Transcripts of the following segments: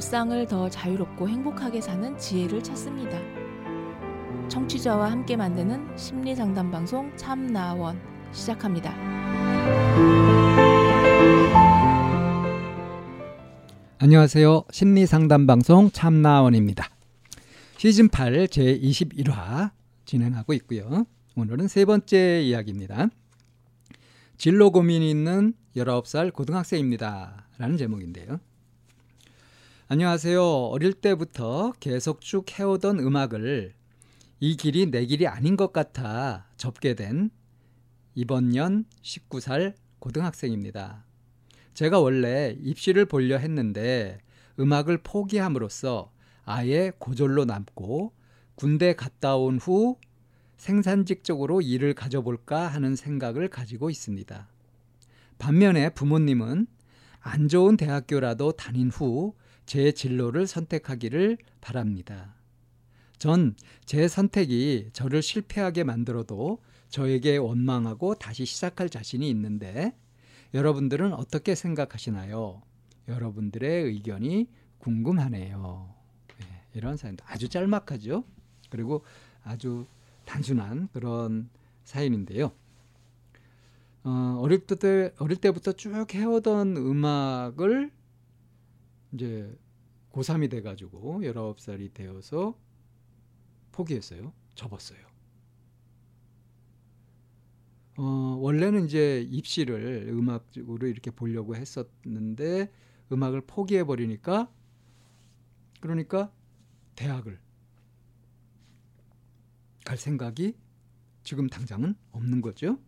일상을 더 자유롭고 행복하게 사는 지혜를 찾습니다. 청취자와 함께 만드는 심리 상담 방송 참나원 시작합니다. 안녕하세요. 심리 상담 방송 참나원입니다. 시즌 8 제 21화 진행하고 있고요. 오늘은 세 번째 이야기입니다. 진로 고민이 있는 19살 고등학생입니다. 라는 제목인데요. 안녕하세요. 어릴 때부터 계속 쭉 해오던 음악을 이 길이 내 길이 아닌 것 같아 접게 된 이번 년 19살 고등학생입니다. 제가 원래 입시를 보려 했는데 음악을 포기함으로써 아예 고졸로 남고 군대 갔다 온 후 생산직 쪽으로 일을 가져볼까 하는 생각을 가지고 있습니다. 반면에 부모님은 안 좋은 대학교라도 다닌 후 제 진로를 선택하기를 바랍니다. 전 제 선택이 저를 실패하게 만들어도 저에게 원망하고 다시 시작할 자신이 있는데 여러분들은 어떻게 생각하시나요? 여러분들의 의견이 궁금하네요. 네, 이런 사연도 아주 짤막하죠. 그리고 아주 단순한 그런 사연인데요. 어, 어릴 때 어릴 때부터 쭉 해오던 음악을 이제 고3이 돼가지고 19살이 되어서 포기했어요. 접었어요. 어, 원래는 이제 입시를 음악으로 이렇게 보려고 했었는데 음악을 포기해 버리니까 그러니까 대학을 갈 생각이 지금 당장은 없는 거죠.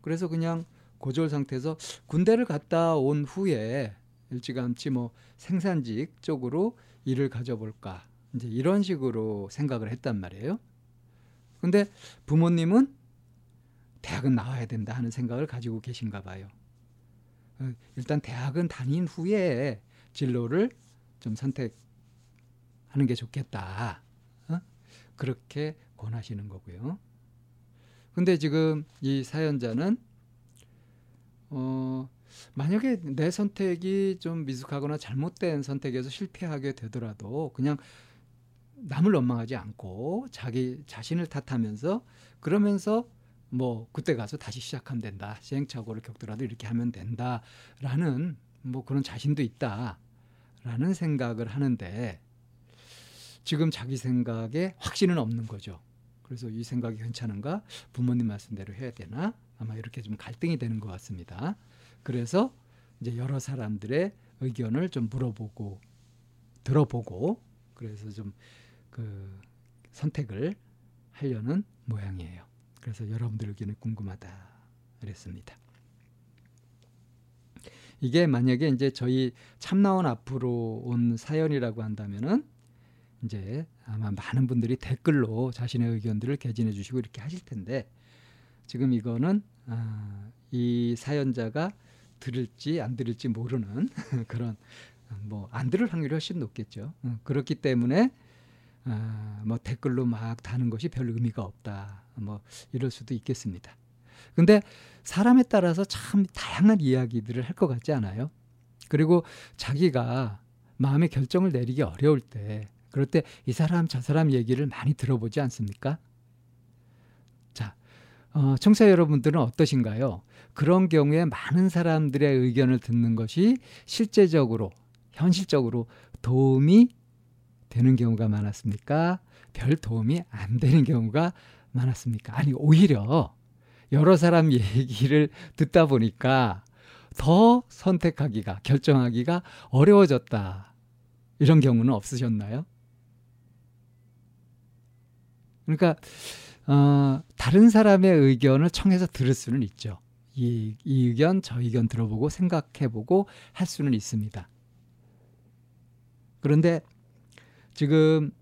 그래서 그냥 고졸 상태에서 군대를 갔다 온 후에 일찌감치 뭐 생산직 쪽으로 일을 가져볼까 이제 이런 식으로 생각을 했단 말이에요. 근데 부모님은 대학은 나와야 된다 하는 생각을 가지고 계신가 봐요. 어, 일단 대학은 다닌 후에 진로를 좀 선택하는 게 좋겠다. 어? 그렇게 권하시는 거고요. 근데 지금 이 사연자는 어 만약에 내 선택이 좀 미숙하거나 잘못된 선택에서 실패하게 되더라도 그냥 남을 원망하지 않고 자기 자신을 탓하면서 그러면서 뭐 그때 가서 다시 시작하면 된다. 시행착오를 겪더라도 이렇게 하면 된다라는 뭐 그런 자신도 있다라는 생각을 하는데 지금 자기 생각에 확신은 없는 거죠. 그래서 이 생각이 괜찮은가? 부모님 말씀대로 해야 되나? 아마 이렇게 좀 갈등이 되는 것 같습니다. 그래서 이제 여러 사람들의 의견을 좀 물어보고 들어보고 그래서 좀 그 선택을 하려는 모양이에요. 그래서 여러분들 의견이 궁금하다 그랬습니다. 이게 만약에 이제 저희 참나원 앞으로 온 사연이라고 한다면은 이제 아마 많은 분들이 댓글로 자신의 의견들을 개진해 주시고 이렇게 하실 텐데 지금 이거는 아, 이 사연자가 들을지 안 들을지 모르는 그런 뭐 안 들을 확률이 훨씬 높겠죠. 어, 그렇기 때문에 아, 뭐 댓글로 막 다는 것이 별 의미가 없다. 뭐 이럴 수도 있겠습니다. 근데 사람에 따라서 참 다양한 이야기들을 할 것 같지 않아요? 그리고 자기가 마음의 결정을 내리기 어려울 때 그럴 때 이 사람 저 사람 얘기를 많이 들어보지 않습니까? 자, 어, 청취자 여러분들은 어떠신가요? 그런 경우에 많은 사람들의 의견을 듣는 것이 실제적으로 현실적으로 도움이 되는 경우가 많았습니까? 별 도움이 안 되는 경우가 많았습니까? 아니 오히려 여러 사람 얘기를 듣다 보니까 더 선택하기가 결정하기가 어려워졌다. 이런 경우는 없으셨나요? 그러니까 어, 다른 사람의 의견을 청해서 들을 수는 있죠. 이, 이 의견, 저 의견 들어보고 생각해보고 할 수는 있습니다. 그런데 지금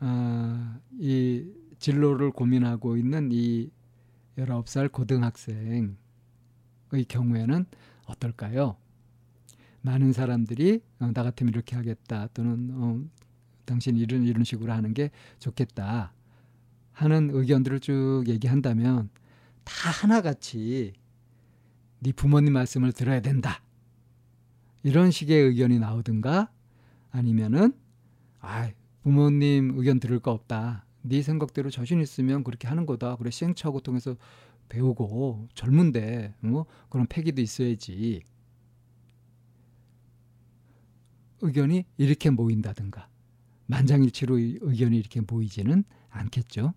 어, 이 진로를 고민하고 있는 이 19살 고등학생의 경우에는 어떨까요? 많은 사람들이 어, 나 같으면 이렇게 하겠다 또는 어, 당신 이런 이런 식으로 하는 게 좋겠다 하는 의견들을 쭉 얘기한다면 다 하나같이 네 부모님 말씀을 들어야 된다. 이런 식의 의견이 나오든가 아니면은 아 부모님 의견 들을 거 없다. 네 생각대로 자신 있으면 그렇게 하는 거다. 그래 시행착오 통해서 배우고 젊은데 뭐 그런 패기도 있어야지. 의견이 이렇게 모인다든가 만장일치로 의견이 이렇게 모이지는 않겠죠.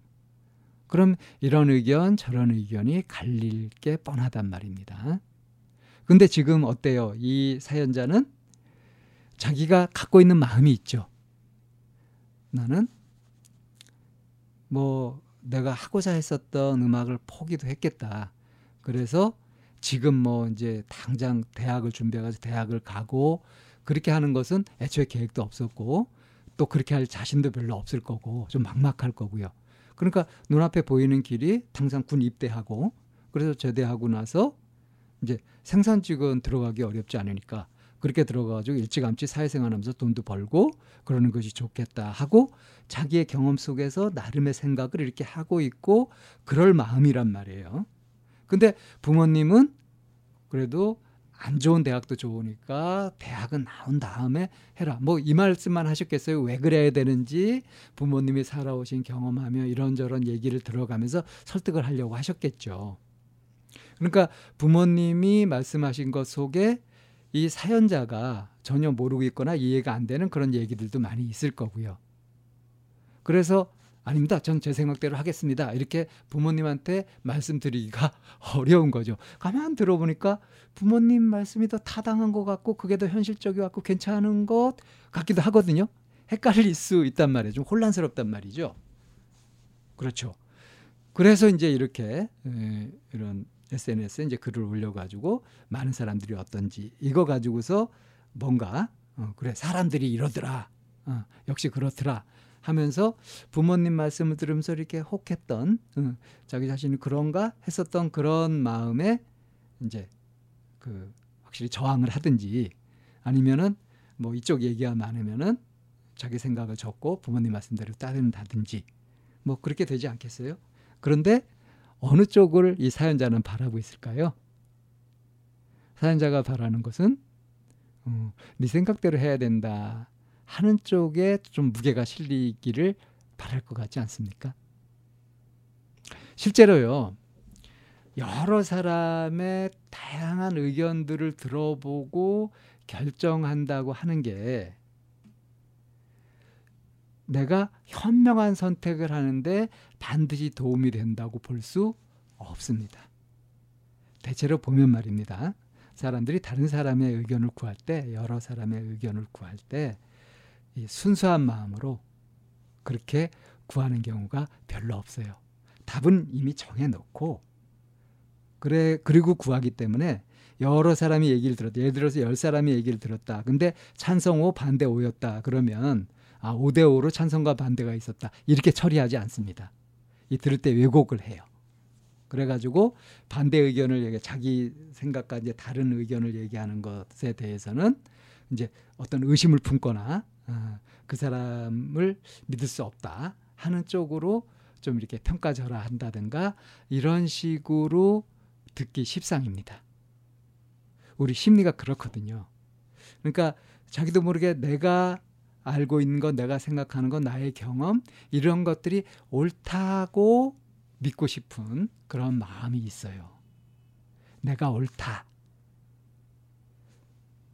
그럼 이런 의견 저런 의견이 갈릴 게 뻔하단 말입니다. 근데 지금 어때요? 이 사연자는 자기가 갖고 있는 마음이 있죠. 나는 뭐 내가 하고자 했었던 음악을 포기도 했겠다. 그래서 지금 뭐 이제 당장 대학을 준비해가지고 대학을 가고 그렇게 하는 것은 애초에 계획도 없었고 또 그렇게 할 자신도 별로 없을 거고 좀 막막할 거고요. 그러니까 눈앞에 보이는 길이 당장 군 입대하고 그래서 제대하고 나서 이제 생산직은 들어가기 어렵지 않으니까 그렇게 들어가가지고 일찌감치 사회생활하면서 돈도 벌고 그러는 것이 좋겠다 하고 자기의 경험 속에서 나름의 생각을 이렇게 하고 있고 그럴 마음이란 말이에요. 근데 부모님은 그래도 안 좋은 대학도 좋으니까 대학은 나온 다음에 해라. 뭐 이 말씀만 하셨겠어요. 왜 그래야 되는지 부모님이 살아오신 경험하며 이런저런 얘기를 들어가면서 설득을 하려고 하셨겠죠. 그러니까 부모님이 말씀하신 것 속에 이 사연자가 전혀 모르고 있거나 이해가 안 되는 그런 얘기들도 많이 있을 거고요. 그래서 아닙니다. 전 제 생각대로 하겠습니다. 이렇게 부모님한테 말씀드리기가 어려운 거죠. 가만 들어보니까 부모님 말씀이 더 타당한 것 같고 그게 더 현실적이 같고 괜찮은 것 같기도 하거든요. 헷갈릴 수 있단 말이에요. 좀 혼란스럽단 말이죠. 그렇죠. 그래서 이제 이렇게 이런 SNS에 이제 글을 올려가지고 많은 사람들이 어떤지 이거 가지고서 뭔가 어, 그래 사람들이 이러더라 어, 역시 그렇더라 하면서 부모님 말씀을 들으면서 이렇게 혹했던 어, 자기 자신이 그런가 했었던 그런 마음에 이제 그 확실히 저항을 하든지 아니면은 뭐 이쪽 얘기가 많으면은 자기 생각을 적고 부모님 말씀대로 따른다든지 뭐 그렇게 되지 않겠어요? 그런데 어느 쪽을 이 사연자는 바라고 있을까요? 사연자가 바라는 것은 어, 네 생각대로 해야 된다 하는 쪽에 좀 무게가 실리기를 바랄 것 같지 않습니까? 실제로요. 여러 사람의 다양한 의견들을 들어보고 결정한다고 하는 게 내가 현명한 선택을 하는데 반드시 도움이 된다고 볼 수 없습니다. 대체로 보면 말입니다. 사람들이 다른 사람의 의견을 구할 때, 여러 사람의 의견을 구할 때, 순수한 마음으로 그렇게 구하는 경우가 별로 없어요. 답은 이미 정해놓고, 그래, 그리고 구하기 때문에 여러 사람이 얘기를 들었다. 예를 들어서 열 사람이 얘기를 들었다. 근데 찬성 5, 반대 5였다. 그러면 아, 5대 5로 찬성과 반대가 있었다. 이렇게 처리하지 않습니다. 이 들을 때 왜곡을 해요. 그래가지고 반대 의견을 얘기, 자기 생각과 이제 다른 의견을 얘기하는 것에 대해서는 이제 어떤 의심을 품거나 어, 그 사람을 믿을 수 없다 하는 쪽으로 좀 이렇게 평가절하한다든가 이런 식으로 듣기 십상입니다. 우리 심리가 그렇거든요. 그러니까 자기도 모르게 내가 알고 있는 것, 내가 생각하는 것, 나의 경험 이런 것들이 옳다고 믿고 싶은 그런 마음이 있어요. 내가 옳다.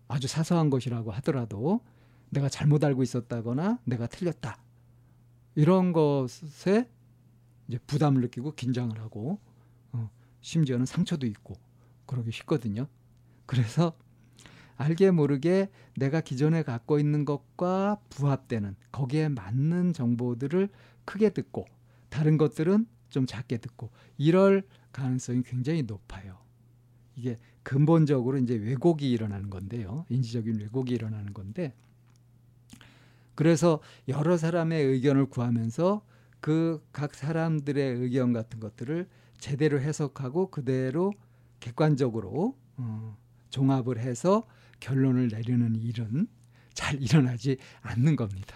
아주 사소한 것이라고 하더라도 내가 잘못 알고 있었다거나 내가 틀렸다. 이런 것에 이제 부담을 느끼고 긴장을 하고 어, 심지어는 상처도 있고 그러기 쉽거든요. 그래서 알게 모르게 내가 기존에 갖고 있는 것과 부합되는 거기에 맞는 정보들을 크게 듣고 다른 것들은 좀 작게 듣고 이럴 가능성이 굉장히 높아요. 이게 근본적으로 이제 왜곡이 일어나는 건데요. 인지적인 왜곡이 일어나는 건데 그래서 여러 사람의 의견을 구하면서 그 각 사람들의 의견 같은 것들을 제대로 해석하고 그대로 객관적으로 어, 종합을 해서 결론을 내리는 일은 잘 일어나지 않는 겁니다.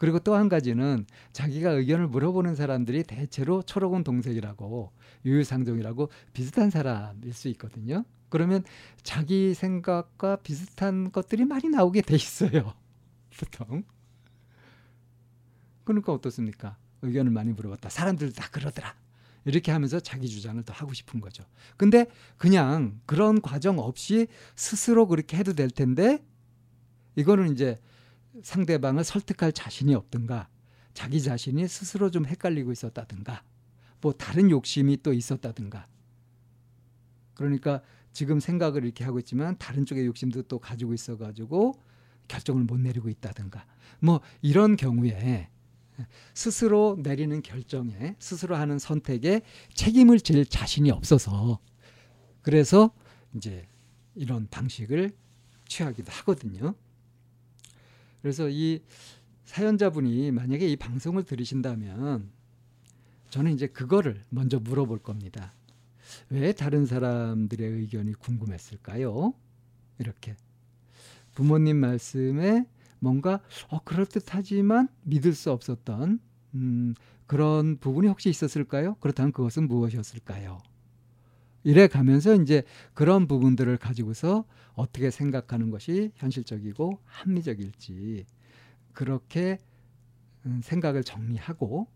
그리고 또 한 가지는 자기가 의견을 물어보는 사람들이 대체로 초록은 동색이라고 유유상종이라고 비슷한 사람일 수 있거든요. 그러면 자기 생각과 비슷한 것들이 많이 나오게 돼 있어요. 보통. 그러니까 어떻습니까? 의견을 많이 물어봤다. 사람들 다 그러더라. 이렇게 하면서 자기 주장을 더 하고 싶은 거죠. 근데 그냥 그런 과정 없이 스스로 그렇게 해도 될 텐데 이거는 이제 상대방을 설득할 자신이 없든가 자기 자신이 스스로 좀 헷갈리고 있었다든가 뭐 다른 욕심이 또 있었다든가 그러니까 지금 생각을 이렇게 하고 있지만 다른 쪽의 욕심도 또 가지고 있어 가지고 결정을 못 내리고 있다든가 뭐 이런 경우에 스스로 내리는 결정에 스스로 하는 선택에 책임을 질 자신이 없어서 그래서 이제 이런 방식을 취하기도 하거든요. 그래서 이 사연자분이 만약에 이 방송을 들으신다면 저는 이제 그거를 먼저 물어볼 겁니다. 왜 다른 사람들의 의견이 궁금했을까요? 이렇게 부모님 말씀에 뭔가 어 그럴듯하지만 믿을 수 없었던 음, 그런 부분이 혹시 있었을까요? 그렇다면 그것은 무엇이었을까요? 이래 가면서 이제 그런 부분들을 가지고서 어떻게 생각하는 것이 현실적이고 합리적일지 그렇게 음, 생각을 정리하고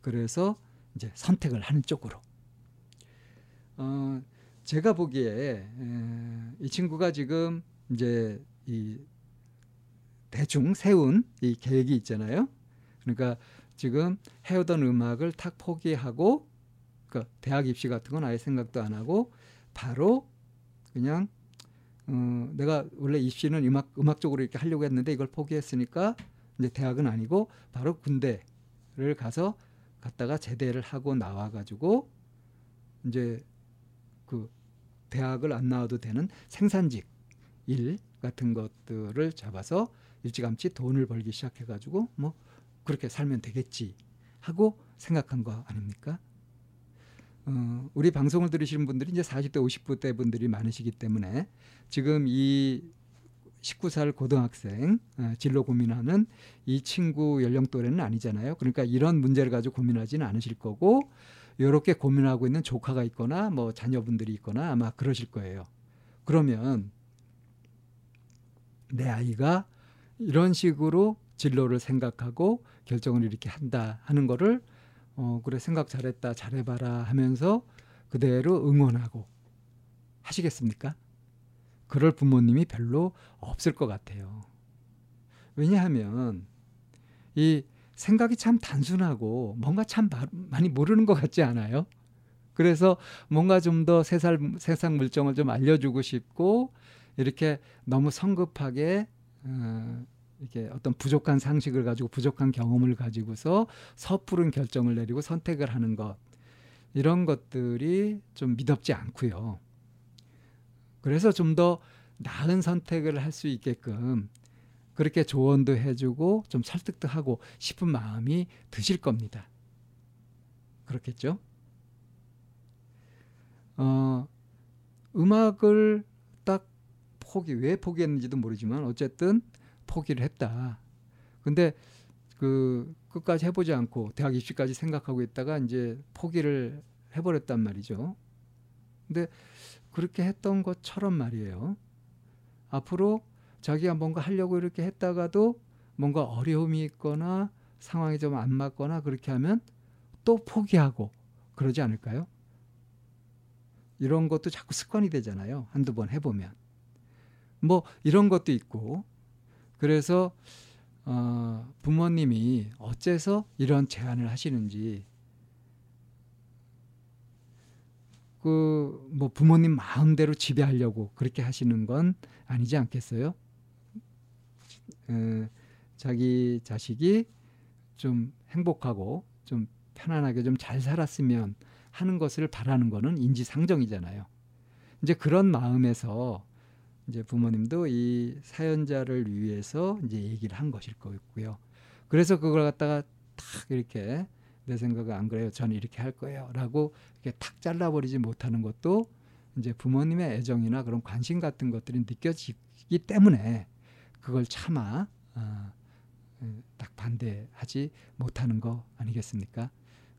그래서 이제 선택을 하는 쪽으로. 어, 제가 보기에 에, 이 친구가 지금 이제 이 대충 세운 이 계획이 있잖아요. 그러니까 지금 해오던 음악을 탁 포기하고 그 대학 입시 같은 건 아예 생각도 안 하고 바로 그냥 어, 내가 원래 입시는 음악 음악 쪽으로 이렇게 하려고 했는데 이걸 포기했으니까 이제 대학은 아니고 바로 군대를 가서 갔다가 제대를 하고 나와 가지고 이제 그 대학을 안 나와도 되는 생산직 일 같은 것들을 잡아서 일찌감치 돈을 벌기 시작해 가지고 뭐 그렇게 살면 되겠지 하고 생각한 거 아닙니까? 어, 우리 방송을 들으시는 분들이 이제 40대 50대 분들이 많으시기 때문에 지금 이 19살 고등학생 어, 진로 고민하는 이 친구 연령 또래는 아니잖아요. 그러니까 이런 문제를 가지고 고민하지는 않으실 거고 이렇게 고민하고 있는 조카가 있거나 뭐 자녀분들이 있거나 아마 그러실 거예요. 그러면 내 아이가 이런 식으로 진로를 생각하고 결정을 이렇게 한다 하는 거를 어 그래 생각 잘했다 잘해봐라 하면서 그대로 응원하고 하시겠습니까? 그럴 부모님이 별로 없을 것 같아요. 왜냐하면 이 생각이 참 단순하고 뭔가 참 많이 모르는 것 같지 않아요? 그래서 뭔가 좀 더 세상, 물정을 좀 알려주고 싶고 이렇게 너무 성급하게 어, 이렇게 어떤 부족한 상식을 가지고 부족한 경험을 가지고서 섣부른 결정을 내리고 선택을 하는 것 이런 것들이 좀 미덥지 않고요. 그래서 좀 더 나은 선택을 할 수 있게끔 그렇게 조언도 해주고 좀 설득도 하고 싶은 마음이 드실 겁니다. 그렇겠죠? 어, 음악을 딱 포기, 왜 포기했는지도 모르지만 어쨌든 포기를 했다. 근데 그 끝까지 해보지 않고 대학 입시까지 생각하고 있다가 이제 포기를 해버렸단 말이죠. 근데 그렇게 했던 것처럼 말이에요. 앞으로 자기가 뭔가 하려고 이렇게 했다가도 뭔가 어려움이 있거나 상황이 좀 안 맞거나 그렇게 하면 또 포기하고 그러지 않을까요? 이런 것도 자꾸 습관이 되잖아요. 한두 번 해보면. 뭐 이런 것도 있고 그래서 어, 부모님이 어째서 이런 제안을 하시는지 그 뭐 부모님 마음대로 지배하려고 그렇게 하시는 건 아니지 않겠어요? 에, 자기 자식이 좀 행복하고 좀 편안하게 좀 잘 살았으면 하는 것을 바라는 거는 인지상정이잖아요. 이제 그런 마음에서 이제 부모님도 이 사연자를 위해서 이제 얘기를 한 것일 거고요. 그래서 그걸 갖다가 탁 이렇게 내 생각은 안 그래요. 저는 이렇게 할 거예요.라고 이렇게 탁 잘라버리지 못하는 것도 이제 부모님의 애정이나 그런 관심 같은 것들이 느껴지기 때문에 그걸 참아 어, 딱 반대하지 못하는 거 아니겠습니까?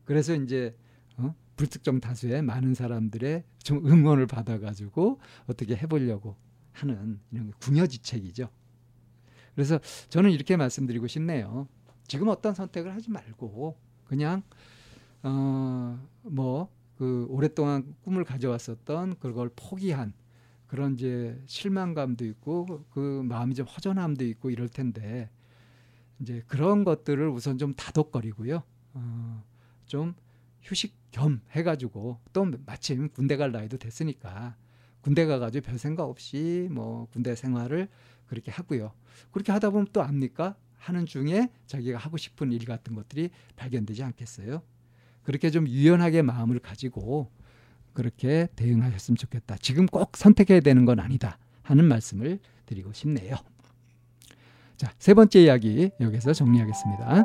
그래서 이제 어? 불특정 다수의 많은 사람들의 좀 응원을 받아가지고 어떻게 해보려고 하는 이런 궁여지책이죠. 그래서 저는 이렇게 말씀드리고 싶네요. 지금 어떤 선택을 하지 말고 그냥 어뭐 그 오랫동안 꿈을 가져왔었던 그걸 포기한 그런 이제 실망감도 있고 그 마음이 좀 허전함도 있고 이럴 텐데 이제 그런 것들을 우선 좀 다독거리고요. 어, 좀 휴식 겸 해가지고 또 마침 군대 갈 나이도 됐으니까 군대 가가지고 별 생각 없이 뭐 군대 생활을 그렇게 하고요. 그렇게 하다 보면 또 압니까? 하는 중에 자기가 하고 싶은 일 같은 것들이 발견되지 않겠어요? 그렇게 좀 유연하게 마음을 가지고 그렇게 대응하셨으면 좋겠다. 지금 꼭 선택해야 되는 건 아니다. 하는 말씀을 드리고 싶네요. 자, 세 번째 이야기 여기서 정리하겠습니다.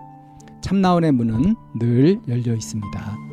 참나원의 문은 늘 열려 있습니다.